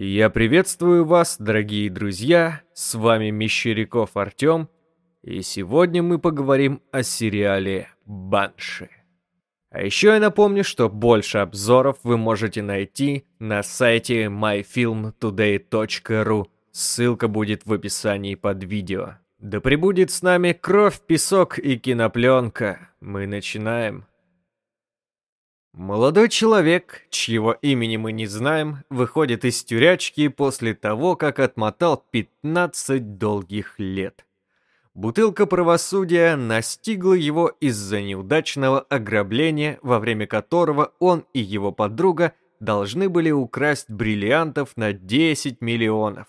Я приветствую вас, дорогие друзья, с вами Мещеряков Артем, и сегодня мы поговорим о сериале «Банши». А еще я напомню, что больше обзоров вы можете найти на сайте myfilmtoday.ru. Ссылка будет в описании под видео. Да пребудет с нами кровь, песок и кинопленка. Мы начинаем. Молодой человек, чьего имени мы не знаем, выходит из тюрячки после того, как отмотал 15 долгих лет. Бутылка правосудия настигла его из-за неудачного ограбления, во время которого он и его подруга должны были украсть бриллиантов на 10 миллионов.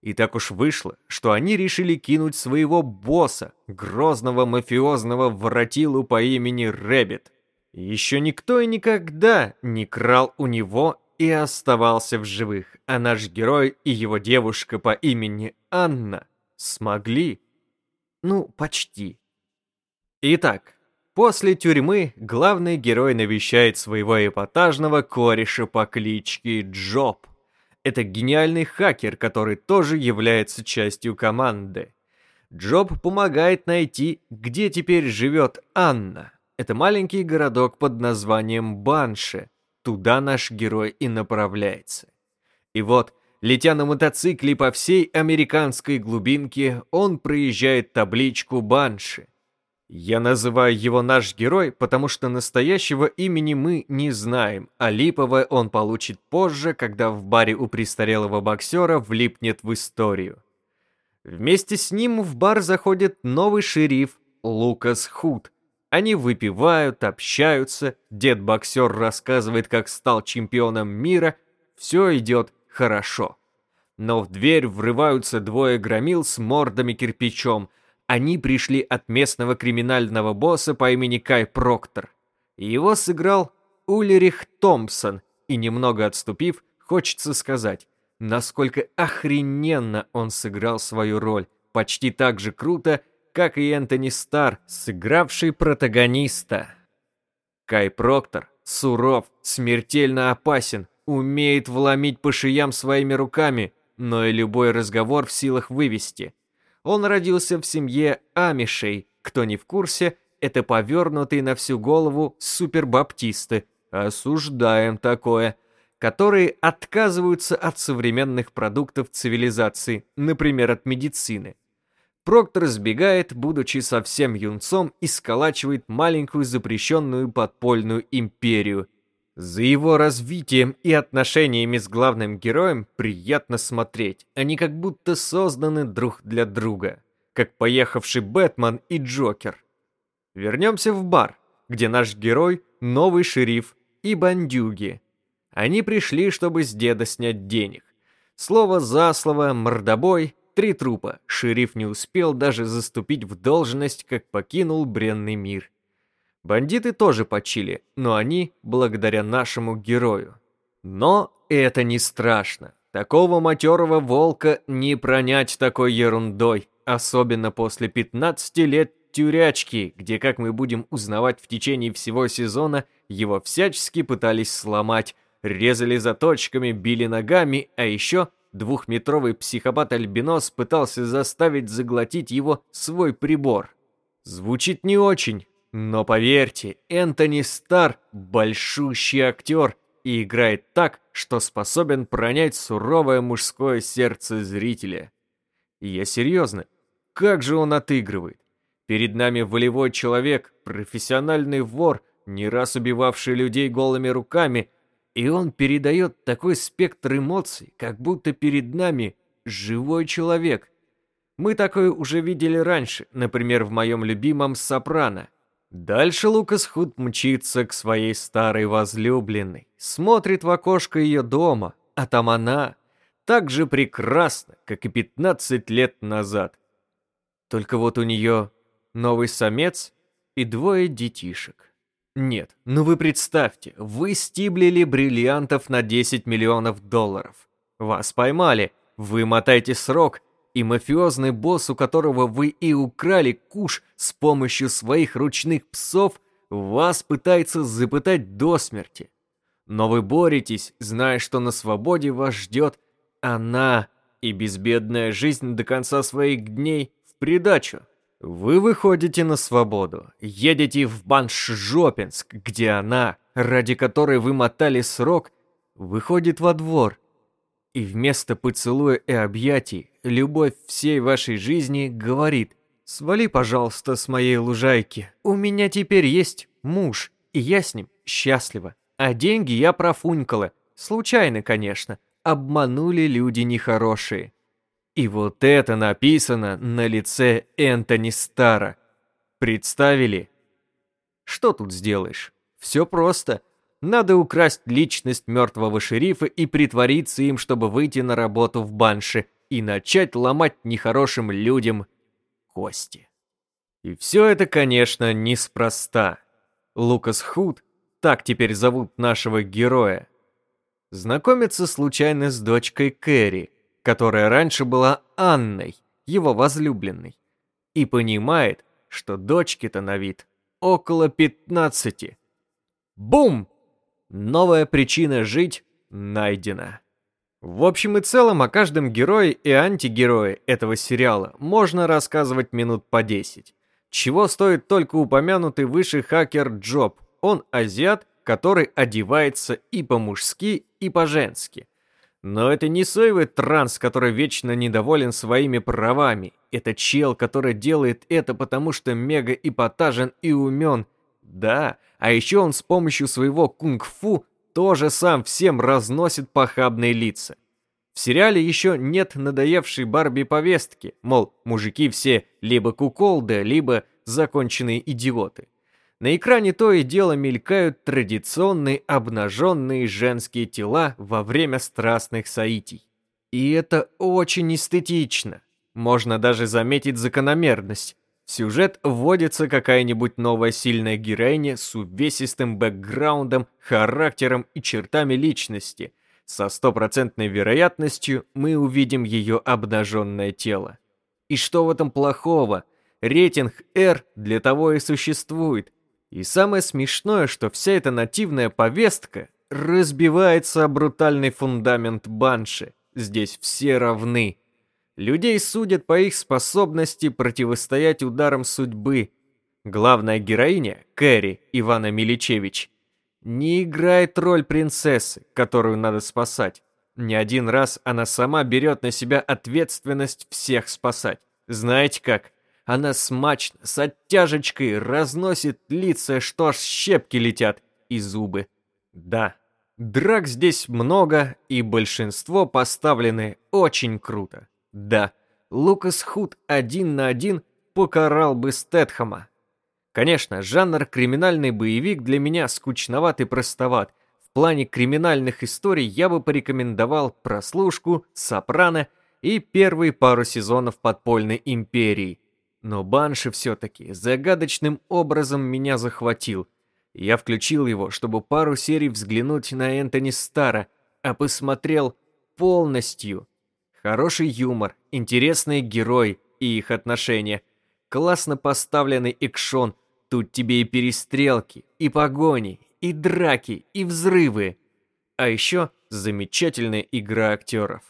И так уж вышло, что они решили кинуть своего босса, грозного мафиозного воротилу по имени Рэббит. Еще никто и никогда не крал у него и оставался в живых, а наш герой и его девушка по имени Анна смогли ну, почти. Итак, после тюрьмы главный герой навещает своего эпатажного кореша по кличке Джоб. Это гениальный хакер, который тоже является частью команды. Джоб помогает найти, где теперь живет Анна. Это маленький городок под названием Банши. Туда наш герой и направляется. И вот Летя на мотоцикле по всей американской глубинке, он проезжает табличку Банши. Я называю его наш герой, потому что настоящего имени мы не знаем, а липовое он получит позже, когда в баре у престарелого боксера влипнет в историю. Вместе с ним в бар заходит новый шериф Лукас Худ. Они выпивают, общаются, дед-боксер рассказывает, как стал чемпионом мира, все идет хорошо. Но в дверь врываются двое громил с мордами кирпичом. Они пришли от местного криминального босса по имени Кай Проктор. Его сыграл Улерих Томпсон, и немного отступив, хочется сказать, насколько охрененно он сыграл свою роль, почти так же круто, как и Энтони Стар, сыгравший протагониста. Кай Проктор суров, смертельно опасен, умеет вломить по шиям своими руками, но и любой разговор в силах вывести. Он родился в семье амишей, кто не в курсе, это повернутые на всю голову супербаптисты, осуждаем такое, которые отказываются от современных продуктов цивилизации, например, от медицины. Проктор сбегает, будучи совсем юнцом, и сколачивает маленькую запрещенную подпольную империю – за его развитием и отношениями с главным героем приятно смотреть. Они как будто созданы друг для друга, как поехавший Бэтмен и Джокер. Вернемся в бар, где наш герой — новый шериф и бандюги. Они пришли, чтобы с деда снять денег. Слово за слово, мордобой, три трупа. Шериф не успел даже заступить в должность, как покинул бренный мир. Бандиты тоже почили, но они благодаря нашему герою. Но это не страшно. Такого матерого волка не пронять такой ерундой, особенно после 15 лет тюрячки, где, как мы будем узнавать в течение всего сезона, его всячески пытались сломать, резали заточками, били ногами, а еще двухметровый психопат-альбинос пытался заставить заглотить его свой прибор. Звучит не очень, но поверьте, Энтони Стар – большущий актер и играет так, что способен пронять суровое мужское сердце зрителя. Я серьезно, как же он отыгрывает? Перед нами волевой человек, профессиональный вор, не раз убивавший людей голыми руками, и он передает такой спектр эмоций, как будто перед нами живой человек. Мы такое уже видели раньше, например, в моем любимом «Сопрано», Дальше Лукас Худ мчится к своей старой возлюбленной, смотрит в окошко ее дома, а там она так же прекрасна, как и 15 лет назад. Только вот у нее новый самец и двое детишек. Нет, ну вы представьте, вы стиблили бриллиантов на 10 миллионов долларов. Вас поймали, вы мотаете срок и мафиозный босс, у которого вы и украли куш с помощью своих ручных псов, вас пытается запытать до смерти. Но вы боретесь, зная, что на свободе вас ждет она и безбедная жизнь до конца своих дней в придачу. Вы выходите на свободу, едете в Баншжопинск, где она, ради которой вы мотали срок, выходит во двор. И вместо поцелуя и объятий, любовь всей вашей жизни говорит «Свали, пожалуйста, с моей лужайки. У меня теперь есть муж, и я с ним счастлива. А деньги я профунькала. Случайно, конечно. Обманули люди нехорошие. И вот это написано на лице Энтони Стара. Представили? Что тут сделаешь? Все просто. Надо украсть личность мертвого шерифа и притвориться им, чтобы выйти на работу в банше и начать ломать нехорошим людям кости. И все это, конечно, неспроста. Лукас Худ, так теперь зовут нашего героя, знакомится случайно с дочкой Кэрри, которая раньше была Анной, его возлюбленной, и понимает, что дочке-то на вид около 15. Бум! Новая причина жить найдена. В общем и целом, о каждом герое и антигерое этого сериала можно рассказывать минут по 10. Чего стоит только упомянутый выше хакер Джоб. Он азиат, который одевается и по-мужски, и по-женски. Но это не соевый транс, который вечно недоволен своими правами. Это чел, который делает это потому, что мега эпатажен и умен. Да, а еще он с помощью своего кунг-фу тоже сам всем разносит похабные лица. В сериале еще нет надоевшей Барби повестки, мол, мужики все либо куколды, либо законченные идиоты. На экране то и дело мелькают традиционные обнаженные женские тела во время страстных соитий. И это очень эстетично. Можно даже заметить закономерность. В сюжет вводится какая-нибудь новая сильная героиня с увесистым бэкграундом, характером и чертами личности. Со стопроцентной вероятностью мы увидим ее обнаженное тело. И что в этом плохого? Рейтинг R для того и существует – и самое смешное, что вся эта нативная повестка разбивается о брутальный фундамент банши. Здесь все равны. Людей судят по их способности противостоять ударам судьбы. Главная героиня, Кэрри Ивана Миличевич, не играет роль принцессы, которую надо спасать. Не один раз она сама берет на себя ответственность всех спасать. Знаете как? Она смачно, с оттяжечкой разносит лица, что аж щепки летят, и зубы. Да, драк здесь много, и большинство поставлены очень круто. Да, Лукас Худ один на один покарал бы Стэтхэма. Конечно, жанр криминальный боевик для меня скучноват и простоват. В плане криминальных историй я бы порекомендовал «Прослушку», «Сопрано» и первые пару сезонов «Подпольной империи», но Банши все-таки загадочным образом меня захватил. Я включил его, чтобы пару серий взглянуть на Энтони Стара, а посмотрел полностью. Хороший юмор, интересные герои и их отношения, классно поставленный экшон, тут тебе и перестрелки, и погони, и драки, и взрывы. А еще замечательная игра актеров.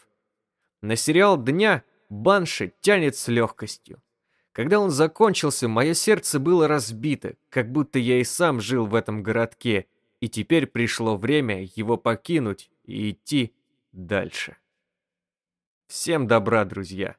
На сериал «Дня» Банши тянет с легкостью. Когда он закончился, мое сердце было разбито, как будто я и сам жил в этом городке, и теперь пришло время его покинуть и идти дальше. Всем добра, друзья!